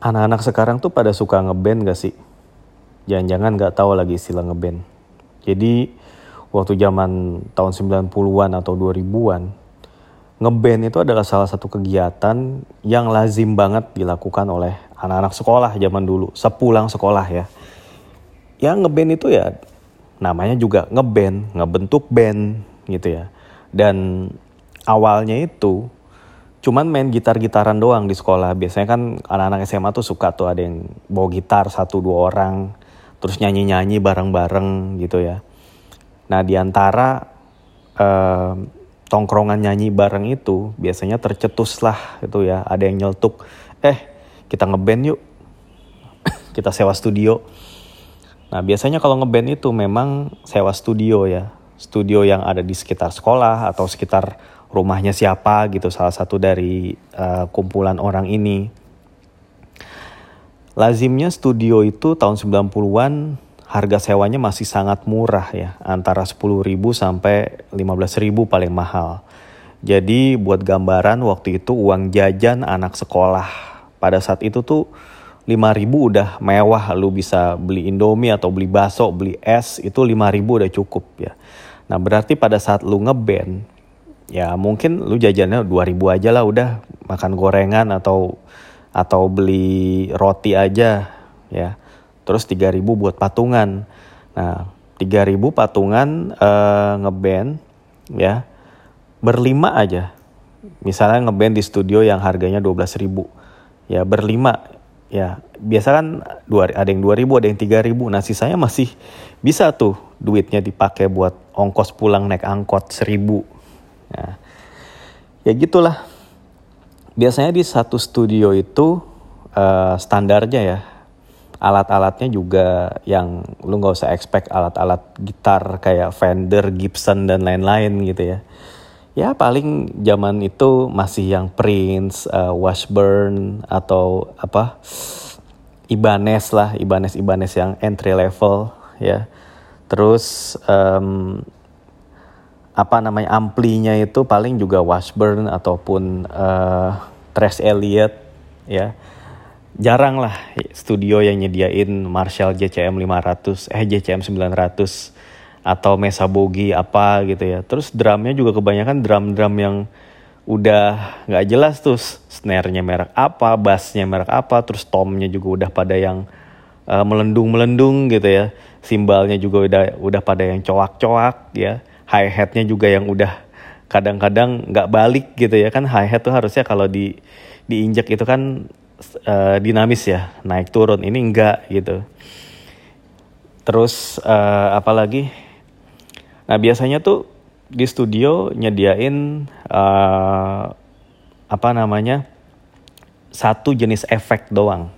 anak-anak sekarang tuh pada suka ngeband gak sih? Jangan-jangan gak tahu lagi istilah ngeband. Jadi waktu zaman tahun 90-an atau 2000-an, ngeband itu adalah salah satu kegiatan yang lazim banget dilakukan oleh anak-anak sekolah zaman dulu, sepulang sekolah ya. Ya ngeband itu ya namanya juga ngeband, ngebentuk band gitu ya. Dan awalnya itu cuman main gitar-gitaran doang di sekolah. Biasanya kan anak-anak SMA tuh suka tuh ada yang bawa gitar satu dua orang, terus nyanyi-nyanyi bareng-bareng gitu ya. Nah di antara eh, tongkrongan nyanyi bareng itu biasanya tercetus lah itu ya. Ada yang nyeltuk, eh kita ngeband yuk, kita sewa studio. Nah biasanya kalau ngeband itu memang sewa studio ya, studio yang ada di sekitar sekolah atau sekitar rumahnya siapa gitu salah satu dari uh, kumpulan orang ini. Lazimnya studio itu tahun 90-an harga sewanya masih sangat murah ya, antara 10.000 sampai 15.000 paling mahal. Jadi buat gambaran waktu itu uang jajan anak sekolah pada saat itu tuh 5000 udah mewah lu bisa beli Indomie atau beli bakso, beli es itu 5000 udah cukup ya. Nah, berarti pada saat lu ngeband ya mungkin lu jajannya 2000 aja lah udah. Makan gorengan atau atau beli roti aja ya. Terus 3000 buat patungan. Nah 3000 patungan uh, ngeband ya. Berlima aja. Misalnya ngeband di studio yang harganya 12000 ya berlima. Ya biasa kan dua ada yang 2000 ada yang 3000 nah sisanya masih bisa tuh duitnya dipakai buat ongkos pulang naik angkot 1000 Nah, ya gitulah. Biasanya di satu studio itu uh, standarnya ya alat-alatnya juga yang lu nggak usah expect alat-alat gitar kayak Fender, Gibson dan lain-lain gitu ya. Ya paling zaman itu masih yang Prince, uh, Washburn atau apa Ibanez lah, Ibanez Ibanez yang entry level ya. Terus um, apa namanya amplinya itu paling juga Washburn ataupun uh, Trash Elliot ya. Jarang lah studio yang nyediain Marshall JCM 500 eh JCM 900 atau Mesa Bogi apa gitu ya. Terus drumnya juga kebanyakan drum-drum yang udah nggak jelas tuh snare-nya merek apa bassnya merek apa terus tomnya juga udah pada yang uh, melendung-melendung gitu ya. Simbalnya juga udah udah pada yang coak-coak ya hi hatnya juga yang udah kadang-kadang nggak balik gitu ya. Kan hi hat tuh harusnya kalau di diinjak itu kan uh, dinamis ya naik turun. Ini enggak gitu. Terus uh, apa lagi? Nah biasanya tuh di studio nyediain uh, apa namanya satu jenis efek doang.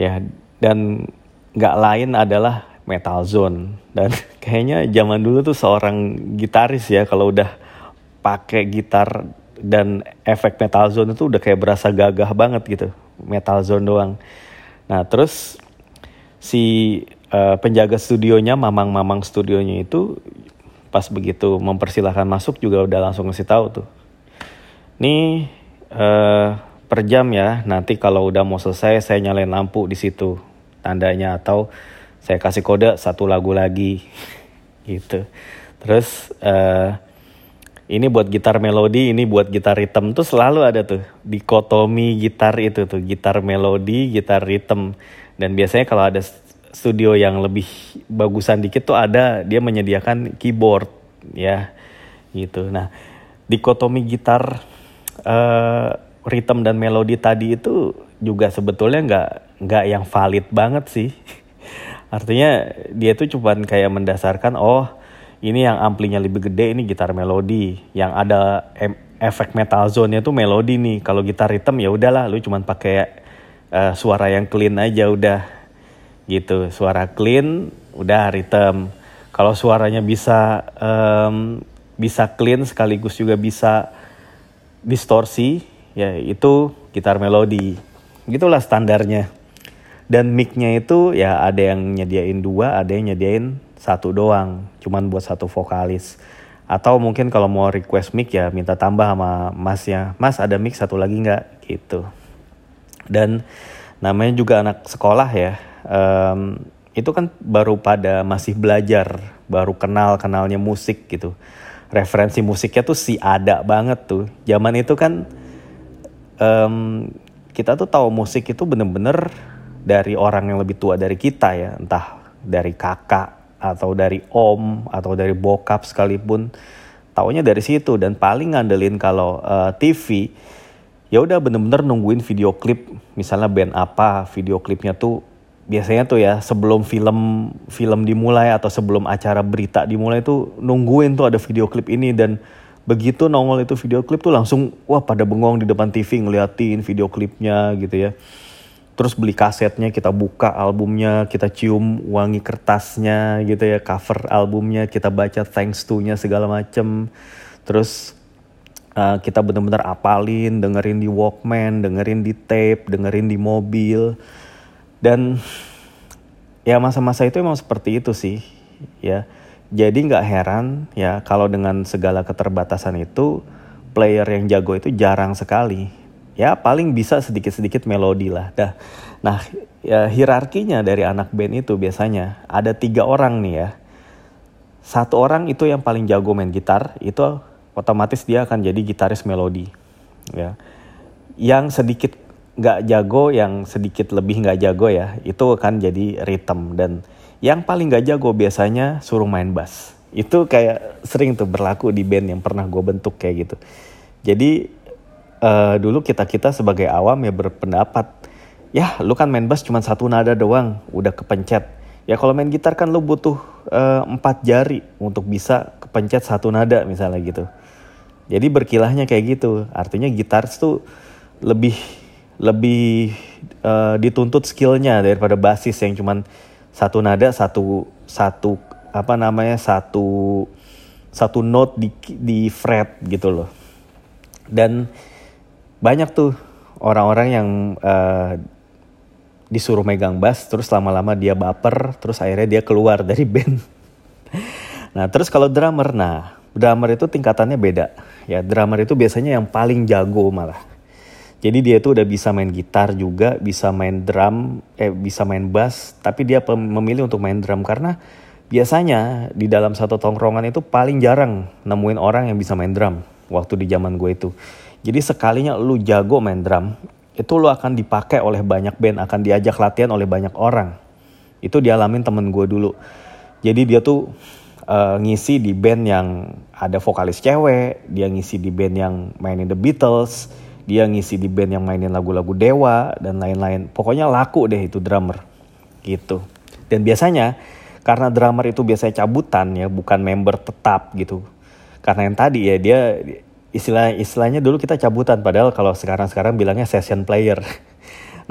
Ya dan nggak lain adalah metal zone. Dan kayaknya zaman dulu tuh seorang gitaris ya kalau udah pakai gitar dan efek metal zone itu udah kayak berasa gagah banget gitu. Metal zone doang. Nah terus si uh, penjaga studionya mamang-mamang studionya itu pas begitu mempersilahkan masuk juga udah langsung ngasih tahu tuh. Nih uh, per jam ya nanti kalau udah mau selesai saya nyalain lampu di situ tandanya atau saya kasih kode satu lagu lagi. Gitu. Terus uh, ini buat gitar melodi ini buat gitar ritm tuh selalu ada tuh. Dikotomi gitar itu tuh gitar melodi gitar ritm dan biasanya kalau ada studio yang lebih bagusan dikit tuh ada dia menyediakan keyboard ya. Gitu. Nah dikotomi gitar uh, ritm dan melodi tadi itu juga sebetulnya nggak nggak yang valid banget sih Artinya dia tuh cuman kayak mendasarkan oh ini yang amplinya lebih gede ini gitar melodi, yang ada efek metal zone-nya tuh melodi nih. Kalau gitar rhythm ya udahlah lu cuman pakai uh, suara yang clean aja udah gitu. Suara clean udah rhythm. Kalau suaranya bisa um, bisa clean sekaligus juga bisa distorsi ya itu gitar melodi. Gitulah standarnya dan micnya itu ya ada yang nyediain dua ada yang nyediain satu doang. Cuman buat satu vokalis. Atau mungkin kalau mau request mic ya minta tambah sama masnya. Mas ada mic satu lagi nggak? Gitu. Dan namanya juga anak sekolah ya. Um, itu kan baru pada masih belajar baru kenal kenalnya musik gitu. Referensi musiknya tuh si ada banget tuh. Zaman itu kan um, kita tuh tahu musik itu bener-bener dari orang yang lebih tua dari kita ya entah dari kakak atau dari om atau dari bokap sekalipun taunya dari situ. Dan paling ngandelin kalau uh, eh, TV ya udah bener-bener nungguin video klip misalnya band apa video klipnya tuh biasanya tuh ya sebelum film film dimulai atau sebelum acara berita dimulai tuh nungguin tuh ada video klip ini. Dan begitu nongol itu video klip tuh langsung wah pada bengong di depan TV ngeliatin video klipnya gitu ya terus beli kasetnya kita buka albumnya kita cium wangi kertasnya gitu ya cover albumnya kita baca thanks to nya segala macem terus uh, kita benar-benar apalin, dengerin di Walkman, dengerin di tape, dengerin di mobil. Dan ya masa-masa itu emang seperti itu sih, ya. Jadi nggak heran ya kalau dengan segala keterbatasan itu player yang jago itu jarang sekali. Ya paling bisa sedikit-sedikit melodi lah. Dah. Nah ya, hierarkinya dari anak band itu biasanya ada tiga orang nih ya. Satu orang itu yang paling jago main gitar itu otomatis dia akan jadi gitaris melodi ya yang sedikit nggak jago yang sedikit lebih nggak jago ya itu akan jadi rhythm dan yang paling nggak jago biasanya suruh main bass itu kayak sering tuh berlaku di band yang pernah gue bentuk kayak gitu jadi uh, dulu kita kita sebagai awam ya berpendapat ya lu kan main bass cuma satu nada doang udah kepencet ya kalau main gitar kan lu butuh uh, empat jari untuk bisa kepencet satu nada misalnya gitu jadi berkilahnya kayak gitu. Artinya gitar tuh lebih lebih uh, dituntut skillnya daripada basis yang cuman satu nada satu satu apa namanya satu satu note di di fret gitu loh. Dan banyak tuh orang-orang yang uh, disuruh megang bass terus lama-lama dia baper terus akhirnya dia keluar dari band. nah, terus kalau drummer nah drummer itu tingkatannya beda. Ya, drummer itu biasanya yang paling jago malah. Jadi dia itu udah bisa main gitar juga, bisa main drum, eh bisa main bass, tapi dia memilih untuk main drum karena biasanya di dalam satu tongkrongan itu paling jarang nemuin orang yang bisa main drum waktu di zaman gue itu. Jadi sekalinya lu jago main drum, itu lu akan dipakai oleh banyak band, akan diajak latihan oleh banyak orang. Itu dialamin temen gue dulu. Jadi dia tuh uh, ngisi di band yang ada vokalis cewek, dia ngisi di band yang mainin The Beatles, dia ngisi di band yang mainin lagu-lagu Dewa dan lain-lain. Pokoknya laku deh itu drummer gitu. Dan biasanya karena drummer itu biasanya cabutan ya, bukan member tetap gitu. Karena yang tadi ya dia istilah istilahnya dulu kita cabutan padahal kalau sekarang-sekarang bilangnya session player.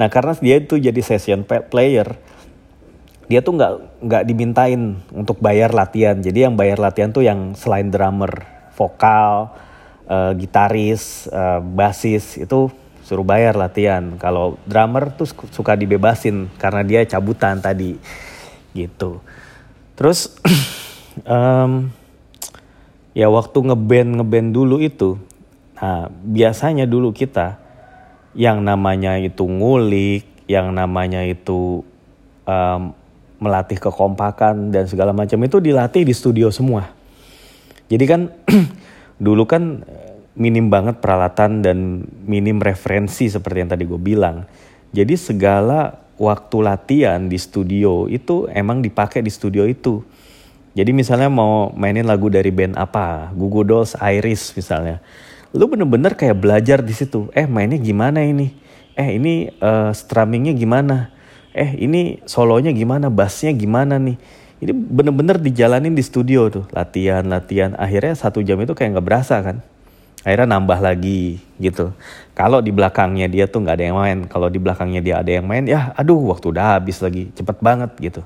Nah karena dia itu jadi session player, dia tuh nggak nggak dimintain untuk bayar latihan. Jadi yang bayar latihan tuh yang selain drummer vokal uh, gitaris uh, basis itu suruh bayar latihan. Kalau drummer tuh suka dibebasin karena dia cabutan tadi gitu. Terus um, ya waktu ngeband ngeband dulu itu nah biasanya dulu kita yang namanya itu ngulik yang namanya itu um, melatih kekompakan dan segala macam itu dilatih di studio semua. Jadi kan dulu kan eh, minim banget peralatan dan minim referensi seperti yang tadi gue bilang. Jadi segala waktu latihan di studio itu emang dipakai di studio itu. Jadi misalnya mau mainin lagu dari band apa, Google Dolls, Iris misalnya. Lu bener-bener kayak belajar di situ. Eh mainnya gimana ini? Eh ini uh, strummingnya gimana? eh ini solonya gimana, bassnya gimana nih. Ini bener-bener dijalanin di studio tuh, latihan, latihan. Akhirnya satu jam itu kayak nggak berasa kan. Akhirnya nambah lagi gitu. Kalau di belakangnya dia tuh nggak ada yang main. Kalau di belakangnya dia ada yang main, ya aduh waktu udah habis lagi. Cepet banget gitu.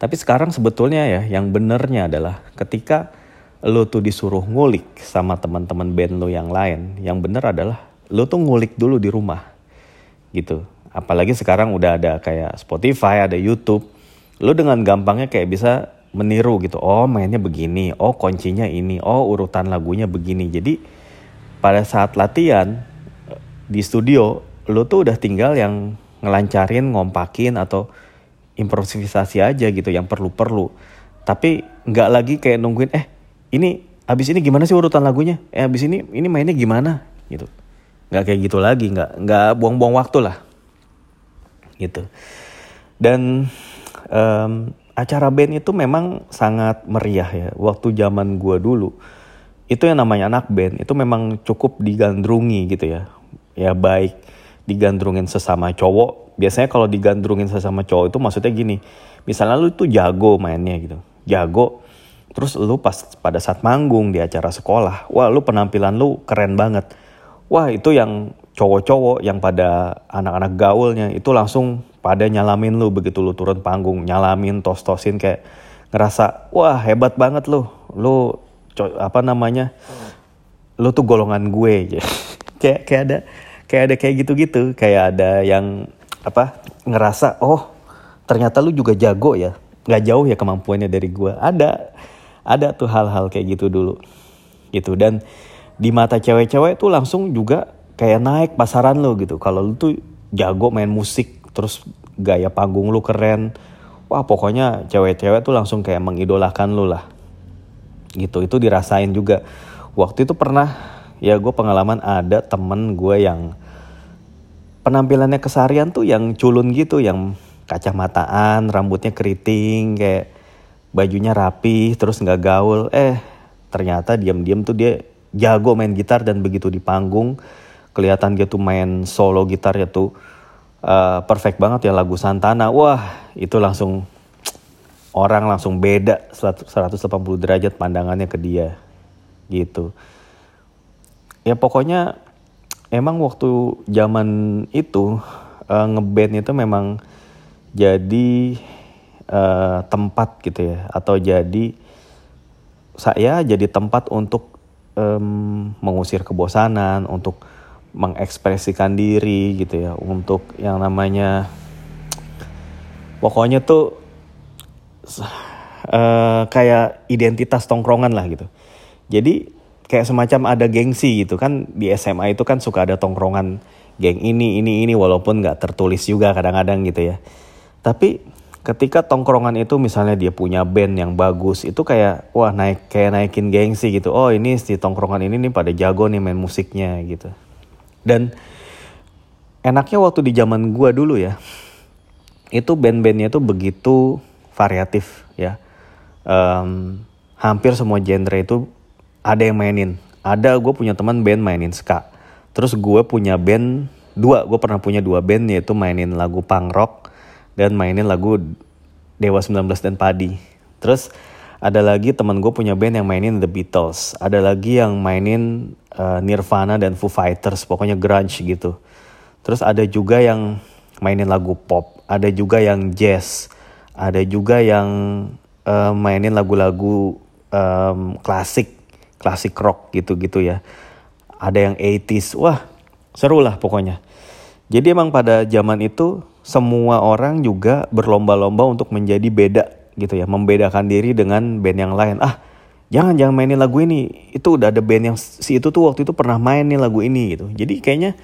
Tapi sekarang sebetulnya ya yang benernya adalah ketika lo tuh disuruh ngulik sama teman-teman band lo yang lain, yang bener adalah lo tuh ngulik dulu di rumah gitu apalagi sekarang udah ada kayak Spotify, ada YouTube. Lu dengan gampangnya kayak bisa meniru gitu. Oh, mainnya begini. Oh, kuncinya ini. Oh, urutan lagunya begini. Jadi pada saat latihan di studio, lu tuh udah tinggal yang ngelancarin ngompakin atau improvisasi aja gitu yang perlu-perlu. Tapi nggak lagi kayak nungguin eh ini abis ini gimana sih urutan lagunya? Eh abis ini ini mainnya gimana? Gitu. Nggak kayak gitu lagi nggak nggak buang-buang waktu lah. Gitu. Dan um, acara band itu memang sangat meriah ya. Waktu zaman gua dulu itu yang namanya anak band itu memang cukup digandrungi gitu ya. Ya baik digandrungin sesama cowok biasanya kalau digandrungin sesama cowok itu maksudnya gini misalnya lu itu jago mainnya gitu jago terus lu pas pada saat manggung di acara sekolah wah lu penampilan lu keren banget. Wah itu yang cowok-cowok yang pada anak-anak gaulnya itu langsung pada nyalamin lu begitu lu turun panggung nyalamin tos-tosin kayak ngerasa wah hebat banget lu. Lu apa namanya lu tuh golongan gue. Kayak kayak ada kayak ada kayak gitu-gitu kayak ada yang apa ngerasa oh ternyata lu juga jago ya. Nggak jauh ya kemampuannya dari gue ada ada tuh hal-hal kayak gitu dulu. Gitu. Dan di mata cewek-cewek tuh langsung juga kayak naik pasaran lo gitu. Kalau lu tuh jago main musik terus gaya panggung lu keren wah pokoknya cewek-cewek tuh langsung kayak mengidolakan lu lah. Gitu. Itu dirasain juga. Waktu itu pernah ya gue pengalaman ada temen gue yang penampilannya kesarian tuh yang culun gitu yang kacamataan rambutnya keriting kayak bajunya rapi terus nggak gaul. Eh ternyata diam-diam tuh dia jago main gitar dan begitu di panggung kelihatan dia tuh main solo gitarnya tuh uh, perfect banget ya lagu Santana. Wah itu langsung orang langsung beda 180 derajat pandangannya ke dia gitu. Ya pokoknya emang waktu zaman itu uh, ngeband itu memang jadi uh, tempat gitu ya. Atau jadi saya jadi tempat untuk um, mengusir kebosanan untuk mengekspresikan diri gitu ya. Untuk yang namanya pokoknya tuh uh, kayak identitas tongkrongan lah gitu. Jadi kayak semacam ada gengsi gitu kan. Di SMA itu kan suka ada tongkrongan geng ini ini ini walaupun nggak tertulis juga kadang-kadang gitu ya. Tapi ketika tongkrongan itu misalnya dia punya band yang bagus itu kayak wah naik kayak naikin gengsi gitu. Oh ini si tongkrongan ini nih pada jago nih main musiknya gitu. Dan enaknya waktu di zaman gua dulu ya itu band-bandnya tuh begitu variatif ya. Um, hampir semua genre itu ada yang mainin. Ada gue punya teman band mainin ska. Terus gue punya band dua. Gue pernah punya dua band yaitu mainin lagu punk rock dan mainin lagu Dewa 19 dan Padi. Terus ada lagi teman gue punya band yang mainin The Beatles. Ada lagi yang mainin uh, Nirvana dan Foo Fighters pokoknya grunge gitu. Terus ada juga yang mainin lagu pop. Ada juga yang jazz. Ada juga yang uh, mainin lagu-lagu um, klasik klasik rock gitu-gitu ya. Ada yang 80s, wah seru lah pokoknya. Jadi emang pada zaman itu semua orang juga berlomba-lomba untuk menjadi beda gitu ya, membedakan diri dengan band yang lain. Ah, jangan jangan mainin lagu ini. Itu udah ada band yang si itu tuh waktu itu pernah main nih lagu ini gitu. Jadi kayaknya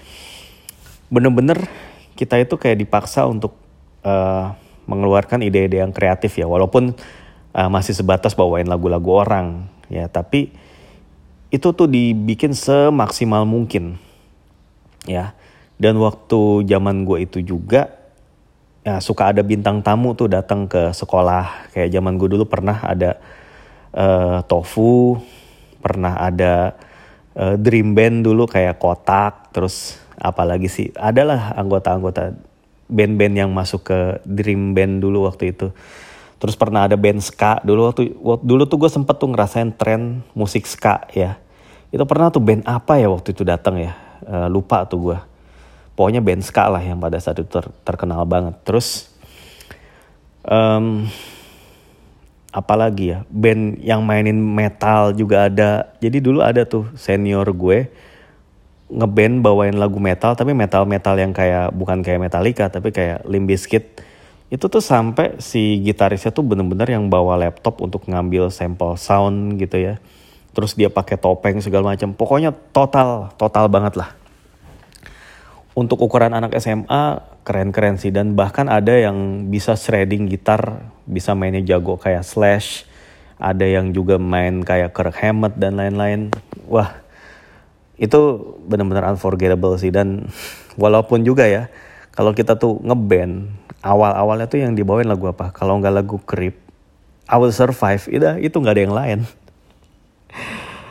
bener-bener kita itu kayak dipaksa untuk uh, mengeluarkan ide-ide yang kreatif ya, walaupun uh, masih sebatas bawain lagu-lagu orang ya, tapi itu tuh dibikin semaksimal mungkin. Ya. Dan waktu zaman gue itu juga ya suka ada bintang tamu tuh datang ke sekolah. Kayak zaman gue dulu pernah ada uh, tofu pernah ada uh, dream band dulu kayak kotak terus apalagi sih? Adalah anggota-anggota band-band yang masuk ke dream band dulu waktu itu. Terus pernah ada band ska dulu waktu, dulu tuh gue sempet tuh ngerasain tren musik ska ya itu pernah tuh band apa ya waktu itu datang ya? Uh, lupa tuh gue pokoknya band ska lah yang pada saat itu ter terkenal banget. Terus um, apalagi ya? Band yang mainin metal juga ada. Jadi dulu ada tuh senior gue ngeband bawain lagu metal tapi metal metal yang kayak bukan kayak Metallica tapi kayak Limp Bizkit. Itu tuh sampai si gitarisnya tuh bener-bener yang bawa laptop untuk ngambil sampel sound gitu ya terus dia pakai topeng segala macam. Pokoknya total total banget lah. Untuk ukuran anak SMA keren-keren sih. Dan bahkan ada yang bisa shredding gitar bisa mainnya jago kayak Slash ada yang juga main kayak Kirk Hammett dan lain-lain. Wah itu benar-benar unforgettable sih. Dan walaupun juga ya kalau kita tuh ngeband awal-awalnya tuh yang dibawain lagu apa? Kalau nggak lagu Creep I Will Survive. Itu itu nggak ada yang lain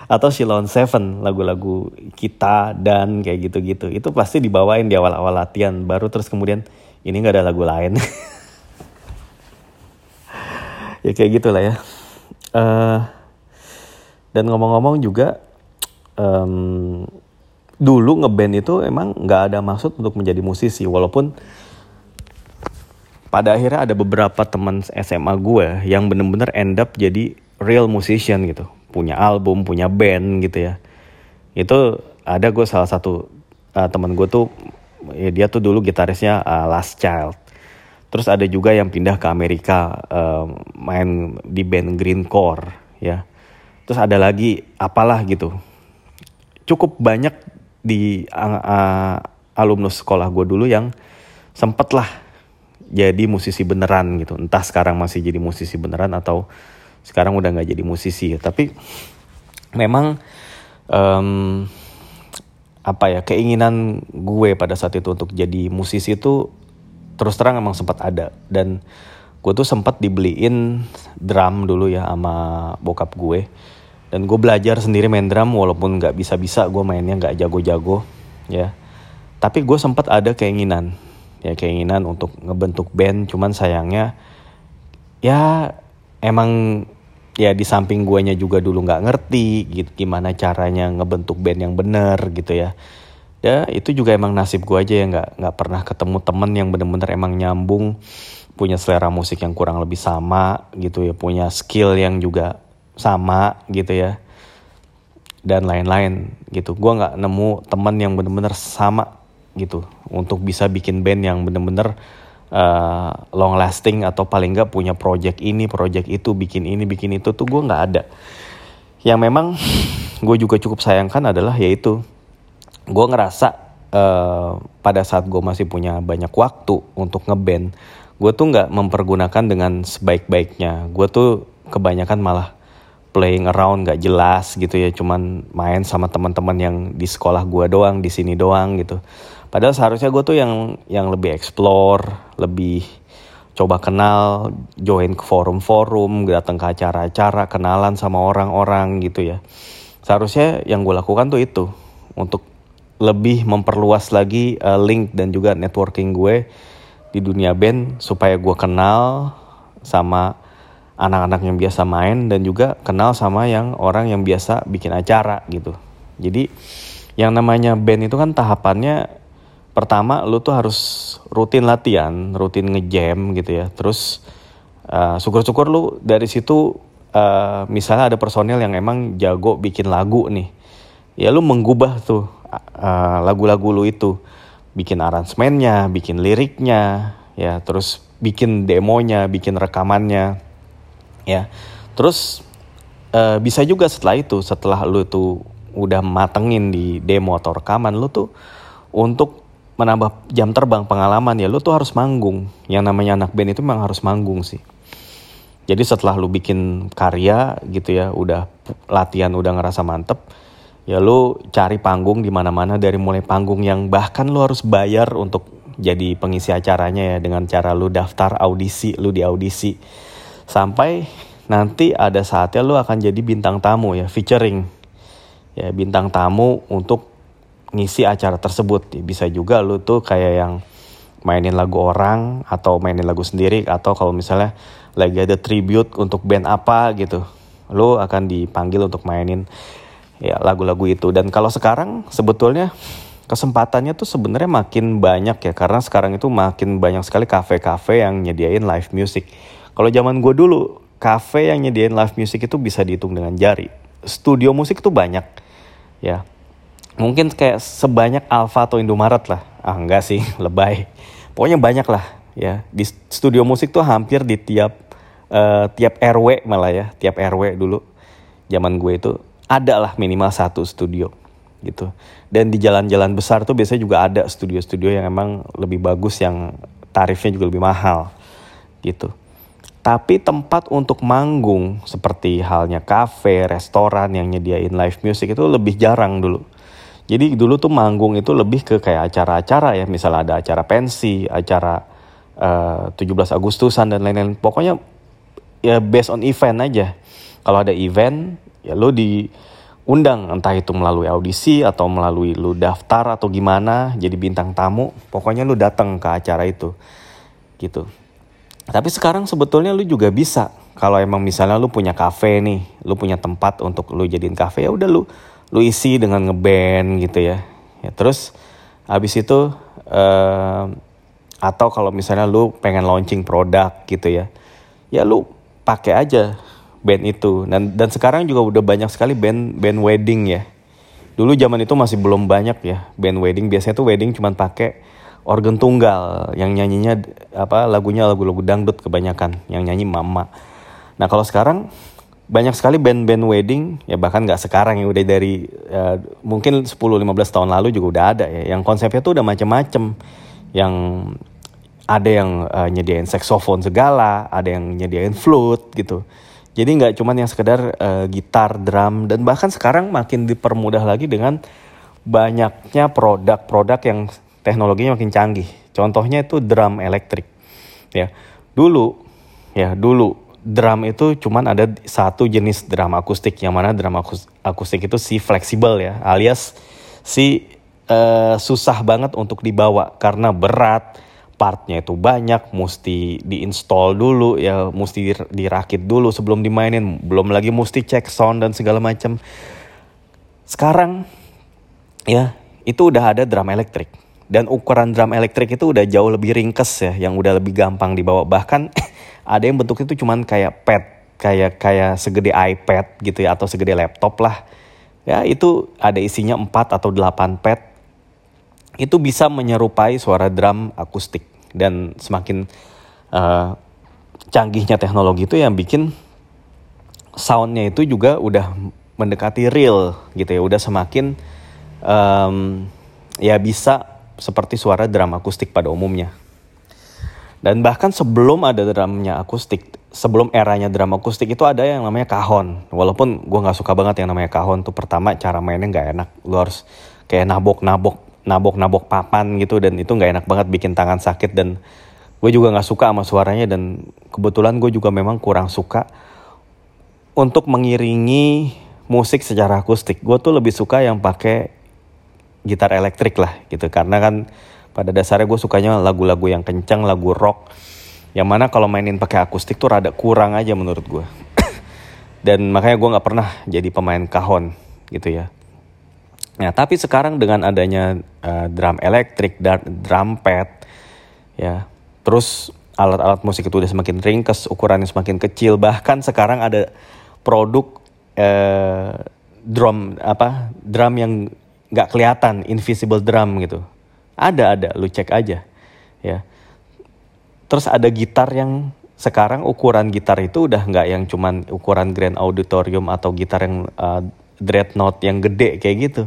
atau Shilon Seven lagu-lagu kita dan kayak gitu-gitu. Itu pasti dibawain di awal-awal latihan. Baru terus kemudian ini nggak ada lagu lain. Ya kayak gitulah ya. Uh, dan ngomong-ngomong juga um, dulu ngeband itu emang nggak ada maksud untuk menjadi musisi. Walaupun pada akhirnya ada beberapa teman SMA gue yang bener-bener end up jadi real musician gitu punya album, punya band gitu ya. Itu ada gue salah satu uh, teman gue tuh ya dia tuh dulu gitarisnya uh, Last Child. Terus ada juga yang pindah ke Amerika uh, main di band Greencore ya. Terus ada lagi apalah gitu. Cukup banyak di uh, uh, alumnus sekolah gue dulu yang sempet lah jadi musisi beneran gitu. Entah sekarang masih jadi musisi beneran atau sekarang udah nggak jadi musisi ya. Tapi memang um, apa ya keinginan gue pada saat itu untuk jadi musisi itu terus terang emang sempat ada. Dan gue tuh sempat dibeliin drum dulu ya sama bokap gue. Dan gue belajar sendiri main drum walaupun nggak bisa-bisa gue mainnya nggak jago-jago ya. Tapi gue sempat ada keinginan ya keinginan untuk ngebentuk band. Cuman sayangnya ya emang ya di samping guanya juga dulu nggak ngerti gitu gimana caranya ngebentuk band yang bener gitu ya. Ya itu juga emang nasib gue aja ya nggak nggak pernah ketemu temen yang bener-bener emang nyambung punya selera musik yang kurang lebih sama gitu ya punya skill yang juga sama gitu ya dan lain-lain gitu. Gue nggak nemu temen yang bener-bener sama gitu untuk bisa bikin band yang bener-bener uh, long lasting atau paling nggak punya project ini project itu bikin ini bikin itu tuh gue nggak ada. Yang memang gue juga cukup sayangkan adalah yaitu gue ngerasa uh, pada saat gue masih punya banyak waktu untuk ngeband gue tuh nggak mempergunakan dengan sebaik-baiknya. Gue tuh kebanyakan malah playing around gak jelas gitu ya. Cuman main sama teman-teman yang di sekolah gue doang di sini doang gitu Padahal seharusnya gue tuh yang yang lebih explore, lebih coba kenal, join ke forum-forum, datang ke acara-acara, kenalan sama orang-orang gitu ya. Seharusnya yang gue lakukan tuh itu untuk lebih memperluas lagi uh, link dan juga networking gue di dunia band supaya gue kenal sama anak-anak yang biasa main dan juga kenal sama yang orang yang biasa bikin acara gitu. Jadi yang namanya band itu kan tahapannya pertama lu tuh harus rutin latihan, rutin ngejam gitu ya. Terus uh, syukur-syukur lu dari situ uh, misalnya ada personel yang emang jago bikin lagu nih. Ya lu menggubah tuh uh, lagu-lagu lu itu. Bikin aransemennya, bikin liriknya, ya, terus bikin demonya, bikin rekamannya. Ya. Terus uh, bisa juga setelah itu, setelah lu tuh udah matengin di demo atau rekaman lu tuh untuk menambah jam terbang pengalaman ya lu tuh harus manggung. Yang namanya anak band itu memang harus manggung sih. Jadi setelah lu bikin karya gitu ya udah latihan udah ngerasa mantep ya lu cari panggung di mana-mana. Dari mulai panggung yang bahkan lu harus bayar untuk jadi pengisi acaranya ya dengan cara lu daftar audisi lu di audisi sampai nanti ada saatnya lu akan jadi bintang tamu ya featuring. Ya bintang tamu untuk ngisi acara tersebut. Bisa juga lu tuh kayak yang mainin lagu orang atau mainin lagu sendiri atau kalau misalnya lagi ada tribute untuk band apa gitu. Lu akan dipanggil untuk mainin ya lagu-lagu itu. Dan kalau sekarang sebetulnya kesempatannya tuh sebenarnya makin banyak ya karena sekarang itu makin banyak sekali kafe-kafe yang nyediain live music. Kalau zaman gue dulu, kafe yang nyediain live music itu bisa dihitung dengan jari. Studio musik tuh banyak ya mungkin kayak sebanyak Alfa atau Indomaret lah ah enggak sih lebay pokoknya banyak lah ya di studio musik tuh hampir di tiap uh, tiap RW malah ya tiap RW dulu zaman gue itu ada lah minimal satu studio gitu. Dan di jalan-jalan besar tuh biasanya juga ada studio-studio yang emang lebih bagus yang tarifnya juga lebih mahal gitu. Tapi tempat untuk manggung seperti halnya kafe, restoran yang nyediain live music itu lebih jarang dulu. Jadi dulu tuh manggung itu lebih ke kayak acara-acara ya, misalnya ada acara pensi, acara uh, eh, 17 Agustusan dan lain-lain. Pokoknya ya based on event aja. Kalau ada event, ya lo diundang entah itu melalui audisi atau melalui lu daftar atau gimana jadi bintang tamu. Pokoknya lu datang ke acara itu. Gitu. Tapi sekarang sebetulnya lu juga bisa kalau emang misalnya lu punya kafe nih, lu punya tempat untuk lu jadiin kafe ya udah lu lu isi dengan ngeband gitu ya. Ya terus habis itu uh, atau kalau misalnya lu pengen launching produk gitu ya. Ya lu pakai aja band itu dan dan sekarang juga udah banyak sekali band band wedding ya dulu zaman itu masih belum banyak ya band wedding biasanya tuh wedding cuma pakai organ tunggal yang nyanyinya apa lagunya lagu-lagu dangdut kebanyakan yang nyanyi mama nah kalau sekarang banyak sekali band-band wedding ya bahkan nggak sekarang ya udah dari ya, mungkin 10-15 tahun lalu juga udah ada ya yang konsepnya tuh udah macem-macem yang ada yang uh, nyediain saksofon segala ada yang nyediain flute gitu jadi nggak cuman yang sekedar uh, gitar, drum dan bahkan sekarang makin dipermudah lagi dengan banyaknya produk-produk yang teknologinya makin canggih. Contohnya itu drum elektrik. Ya. Dulu ya, dulu drum itu cuman ada satu jenis drum akustik yang mana drum akustik itu si fleksibel ya, alias si uh, susah banget untuk dibawa karena berat, partnya itu banyak, mesti diinstal dulu ya, mesti dirakit dulu sebelum dimainin, belum lagi mesti cek sound dan segala macam. Sekarang ya itu udah ada drum elektrik dan ukuran drum elektrik itu udah jauh lebih ringkes ya, yang udah lebih gampang dibawa. Bahkan ada yang bentuknya itu cuman kayak pad, kayak kayak segede iPad gitu ya atau segede laptop lah. Ya itu ada isinya 4 atau 8 pad itu bisa menyerupai suara drum akustik dan semakin uh, canggihnya teknologi itu yang bikin soundnya itu juga udah mendekati real gitu ya udah semakin um, ya bisa seperti suara drum akustik pada umumnya. Dan bahkan sebelum ada drumnya akustik sebelum eranya drum akustik itu ada yang namanya kahon. Walaupun gue nggak suka banget yang namanya kahon tuh pertama cara mainnya nggak enak. Lu harus kayak nabok nabok nabok-nabok papan gitu dan itu nggak enak banget bikin tangan sakit. Dan gue juga nggak suka sama suaranya dan kebetulan gue juga memang kurang suka untuk mengiringi musik secara akustik. Gue tuh lebih suka yang pakai gitar elektrik lah gitu. Karena kan pada dasarnya gue sukanya lagu-lagu yang kencang lagu rock. Yang mana kalau mainin pakai akustik tuh rada kurang aja menurut gue dan makanya gue nggak pernah jadi pemain kahon gitu ya. Nah, tapi sekarang dengan adanya uh, drum elektrik dan drum pad, ya, terus alat-alat musik itu udah semakin ringkes, ukurannya semakin kecil. Bahkan sekarang ada produk uh, drum apa drum yang nggak kelihatan, invisible drum gitu. Ada ada, lu cek aja, ya. Terus ada gitar yang sekarang ukuran gitar itu udah nggak yang cuman ukuran grand auditorium atau gitar yang uh, dreadnought yang gede kayak gitu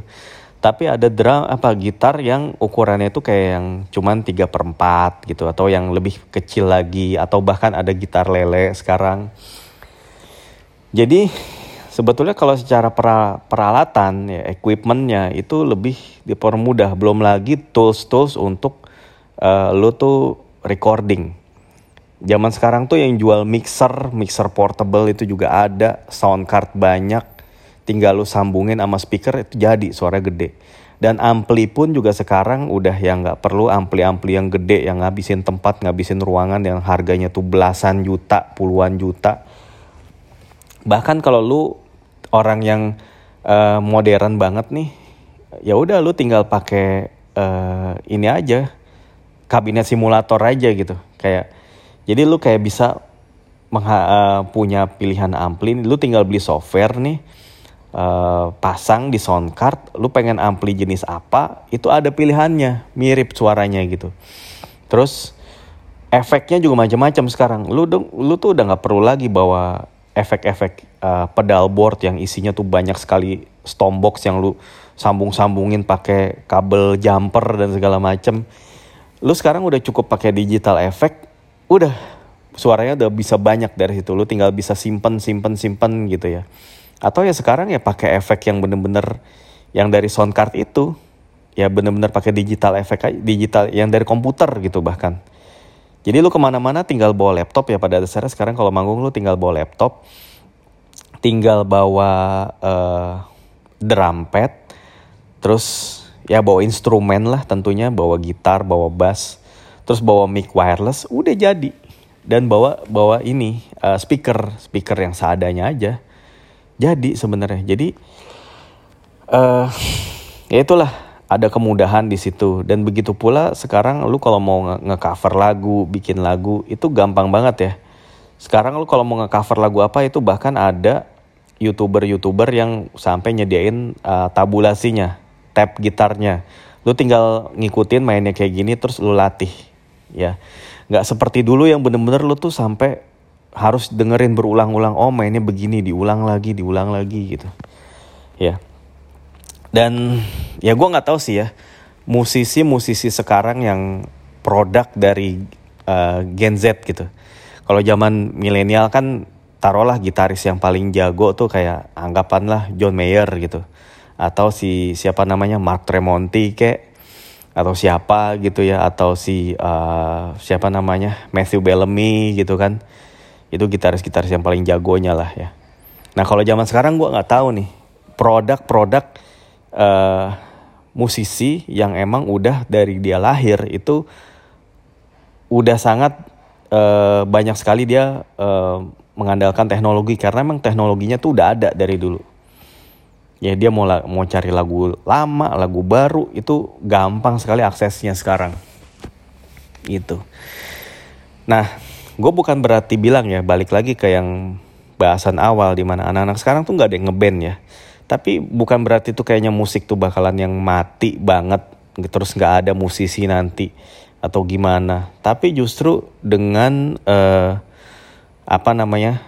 tapi ada drum apa gitar yang ukurannya itu kayak yang cuman 3 per 4 gitu atau yang lebih kecil lagi atau bahkan ada gitar lele sekarang jadi sebetulnya kalau secara peralatan ya equipmentnya itu lebih dipermudah. Belum lagi tools-tools untuk uh, lo tuh recording. Zaman sekarang tuh yang jual mixer mixer portable itu juga ada sound card banyak. Tinggal lu sambungin sama speaker itu jadi suara gede. Dan ampli pun juga sekarang udah yang nggak perlu ampli-ampli yang gede yang ngabisin tempat ngabisin ruangan yang harganya tuh belasan juta puluhan juta. Bahkan kalau lu orang yang uh, modern banget nih ya udah lu tinggal pakai uh, ini aja kabinet simulator aja gitu kayak jadi lu kayak bisa uh, punya pilihan ampli lu tinggal beli software nih uh, pasang di sound card, lu pengen ampli jenis apa, itu ada pilihannya, mirip suaranya gitu. Terus efeknya juga macam-macam sekarang. Lu lu tuh udah nggak perlu lagi bawa efek-efek uh, pedal board yang isinya tuh banyak sekali stombox yang lu sambung-sambungin pakai kabel jumper dan segala macem. Lu sekarang udah cukup pakai digital effect, udah suaranya udah bisa banyak dari situ. Lu tinggal bisa simpen, simpen, simpen gitu ya. Atau ya sekarang ya pakai efek yang bener-bener yang dari sound card itu, ya bener-bener pakai digital effect digital yang dari komputer gitu bahkan. Jadi lu ke mana-mana tinggal bawa laptop ya pada dasarnya sekarang kalau manggung lu tinggal bawa laptop, tinggal bawa uh, drum pad, terus ya bawa instrumen lah tentunya, bawa gitar, bawa bass, terus bawa mic wireless, udah jadi. Dan bawa bawa ini uh, speaker, speaker yang seadanya aja. Jadi sebenarnya, jadi uh, ya itulah ada kemudahan di situ dan begitu pula sekarang lu kalau mau nge-cover lagu, bikin lagu itu gampang banget ya. Sekarang lu kalau mau nge-cover lagu apa itu bahkan ada youtuber-youtuber yang sampai nyediain uh, tabulasinya, tab gitarnya. Lu tinggal ngikutin mainnya kayak gini terus lu latih, ya. Nggak seperti dulu yang bener-bener lu tuh sampai harus dengerin berulang-ulang. Oh mainnya begini, diulang lagi, diulang lagi gitu, ya. Dan ya gue nggak tahu sih ya, musisi-musisi sekarang yang produk dari uh, Gen Z gitu. Kalau zaman milenial kan taruhlah gitaris yang paling jago tuh kayak anggapanlah John Mayer gitu. Atau si siapa namanya Mark Tremonti kek atau siapa gitu ya atau si uh, siapa namanya Matthew Bellamy gitu kan. Itu gitaris-gitaris yang paling jagonya lah ya. Nah kalau zaman sekarang gue nggak tahu nih produk-produk uh, musisi yang emang udah dari dia lahir itu udah sangat uh, banyak sekali dia uh, mengandalkan teknologi karena emang teknologinya tuh udah ada dari dulu. Ya dia mau mau cari lagu lama, lagu baru itu gampang sekali aksesnya sekarang. Itu. Nah, gue bukan berarti bilang ya balik lagi ke yang bahasan awal di mana anak-anak sekarang tuh nggak ada yang ngeband ya. Tapi bukan berarti tuh kayaknya musik tuh bakalan yang mati banget terus nggak ada musisi nanti atau gimana. Tapi justru dengan uh, apa namanya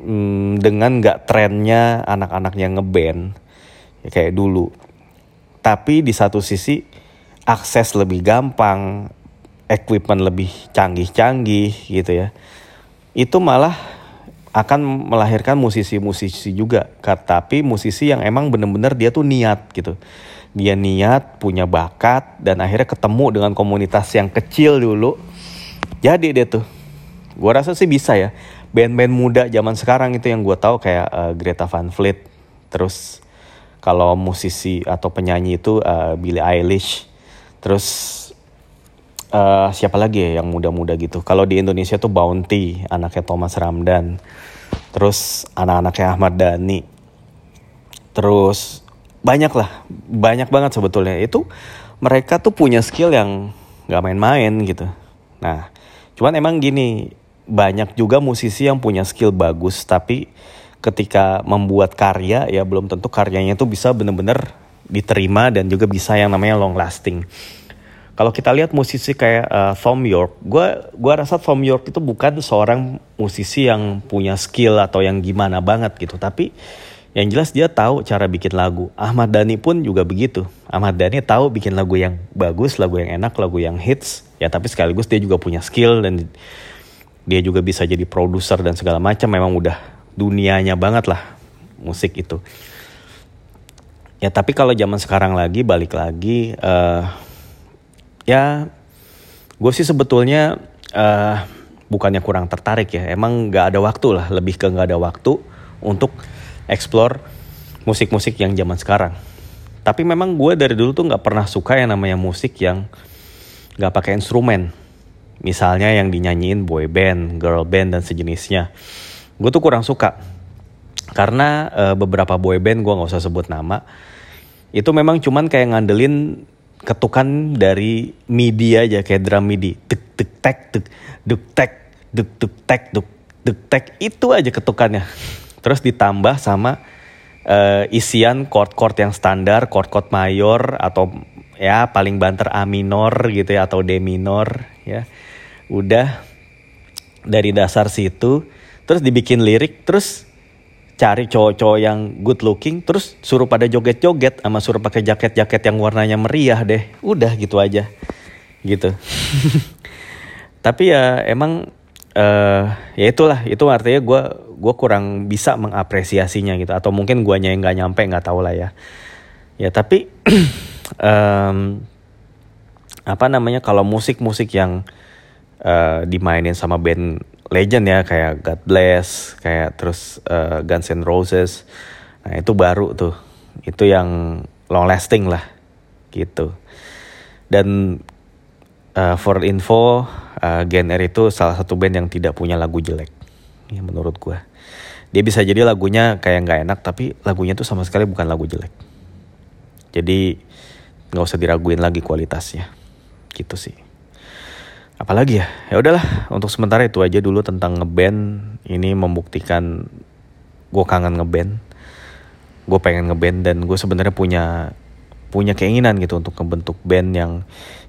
hmm, dengan nggak trennya anak-anak yang ngeband ya kayak dulu. Tapi di satu sisi akses lebih gampang equipment lebih canggih-canggih gitu ya. Itu malah akan melahirkan musisi-musisi juga tapi musisi yang emang bener-bener dia tuh niat gitu dia niat punya bakat dan akhirnya ketemu dengan komunitas yang kecil dulu jadi dia tuh Gue rasa sih bisa ya. Band-band muda zaman sekarang itu yang gue tahu kayak uh, Greta Van Fleet. Terus kalau musisi atau penyanyi itu uh, Billie Eilish. Terus uh, siapa lagi ya yang muda-muda gitu. Kalau di Indonesia tuh Bounty, anaknya Thomas Ramdan. Terus anak-anaknya Ahmad Dhani. Terus banyak lah, banyak banget sebetulnya. Itu mereka tuh punya skill yang gak main-main gitu. Nah, cuman emang gini, banyak juga musisi yang punya skill bagus tapi ketika membuat karya ya belum tentu karyanya itu bisa bener-bener diterima dan juga bisa yang namanya long lasting. Kalau kita lihat musisi kayak uh, Tom York, gue gua rasa Tom York itu bukan seorang musisi yang punya skill atau yang gimana banget gitu, tapi yang jelas dia tahu cara bikin lagu. Ahmad Dhani pun juga begitu. Ahmad Dhani tahu bikin lagu yang bagus, lagu yang enak, lagu yang hits, ya tapi sekaligus dia juga punya skill dan dia juga bisa jadi produser dan segala macam memang udah dunianya banget lah musik itu ya tapi kalau zaman sekarang lagi balik lagi uh, ya gue sih sebetulnya uh, bukannya kurang tertarik ya emang nggak ada waktu lah lebih ke nggak ada waktu untuk explore musik-musik yang zaman sekarang tapi memang gue dari dulu tuh nggak pernah suka yang namanya musik yang nggak pakai instrumen Misalnya yang dinyanyiin boy band, girl band dan sejenisnya. Gue tuh kurang suka. Karena uh, beberapa boy band gue nggak usah sebut nama. Itu memang cuman kayak ngandelin ketukan dari MIDI aja kayak drum MIDI. Tek tek tek tek tek duk tek duk duk tek itu aja ketukannya. Terus ditambah sama uh, isian chord-chord yang standar, chord-chord mayor atau ya paling banter A minor gitu ya atau D minor ya. Udah dari dasar situ terus dibikin lirik terus cari cowok-cowok yang good looking terus suruh pada joget-joget sama suruh pakai jaket-jaket yang warnanya meriah deh. Udah gitu aja gitu. Tapi ya emang uh, ya itulah itu artinya gue gue kurang bisa mengapresiasinya gitu atau mungkin guanya yang nggak nyampe nggak tahu lah ya ya tapi um, apa namanya kalau musik-musik yang uh, dimainin sama band legend ya kayak God Bless, kayak terus uh, Guns N' Roses. Nah, itu baru tuh. Itu yang long lasting lah gitu. Dan uh, for info, uh, Gen R itu salah satu band yang tidak punya lagu jelek. Ya menurut gue. Dia bisa jadi lagunya kayak nggak enak tapi lagunya tuh sama sekali bukan lagu jelek. Jadi nggak usah diraguin lagi kualitasnya. Gitu sih apalagi ya ya udahlah untuk sementara itu aja dulu tentang ngeband ini membuktikan gue kangen ngeband gue pengen ngeband dan gue sebenarnya punya punya keinginan gitu untuk membentuk band yang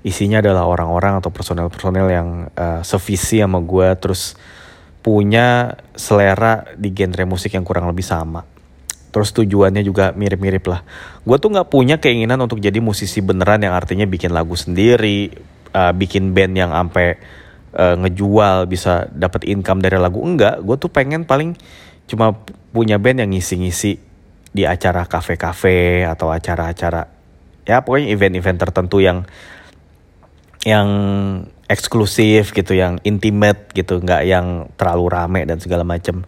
isinya adalah orang-orang atau personel-personel yang uh, sevisi sama gue terus punya selera di genre musik yang kurang lebih sama. Terus tujuannya juga mirip-mirip lah. Gue tuh nggak punya keinginan untuk jadi musisi beneran yang artinya bikin lagu sendiri uh, bikin band yang sampai uh, ngejual bisa dapat income dari lagu. Enggak gue tuh pengen paling cuma punya band yang ngisi-ngisi di acara kafe-kafe atau acara-acara ya pokoknya event-event tertentu yang yang eksklusif gitu yang intimate gitu nggak yang terlalu rame dan segala macam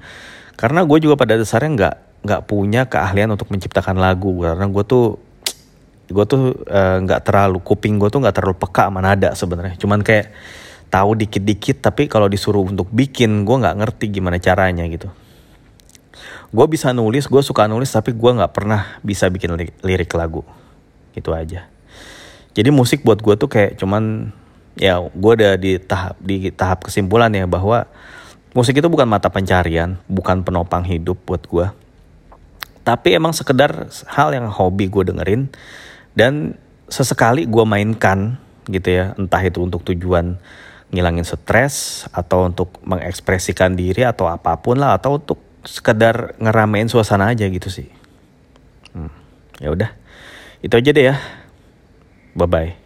karena gue juga pada dasarnya nggak nggak punya keahlian untuk menciptakan lagu karena gue tuh gue tuh eh, nggak uh, terlalu kuping gue tuh nggak terlalu peka sama nada sebenarnya. Cuman kayak tahu dikit-dikit tapi kalau disuruh untuk bikin gue nggak ngerti gimana caranya gitu. Gue bisa nulis gue suka nulis tapi gue nggak pernah bisa bikin lirik, lirik lagu. Gitu aja. Jadi musik buat gue tuh kayak cuman ya gue udah di tahap di tahap kesimpulan ya bahwa musik itu bukan mata pencarian bukan penopang hidup buat gue tapi emang sekedar hal yang hobi gue dengerin dan sesekali gue mainkan gitu ya entah itu untuk tujuan ngilangin stres atau untuk mengekspresikan diri atau apa pun lah atau untuk sekedar ngeramein suasana aja gitu sih. Hmm, ya udah. Itu aja deh ya. Bye bye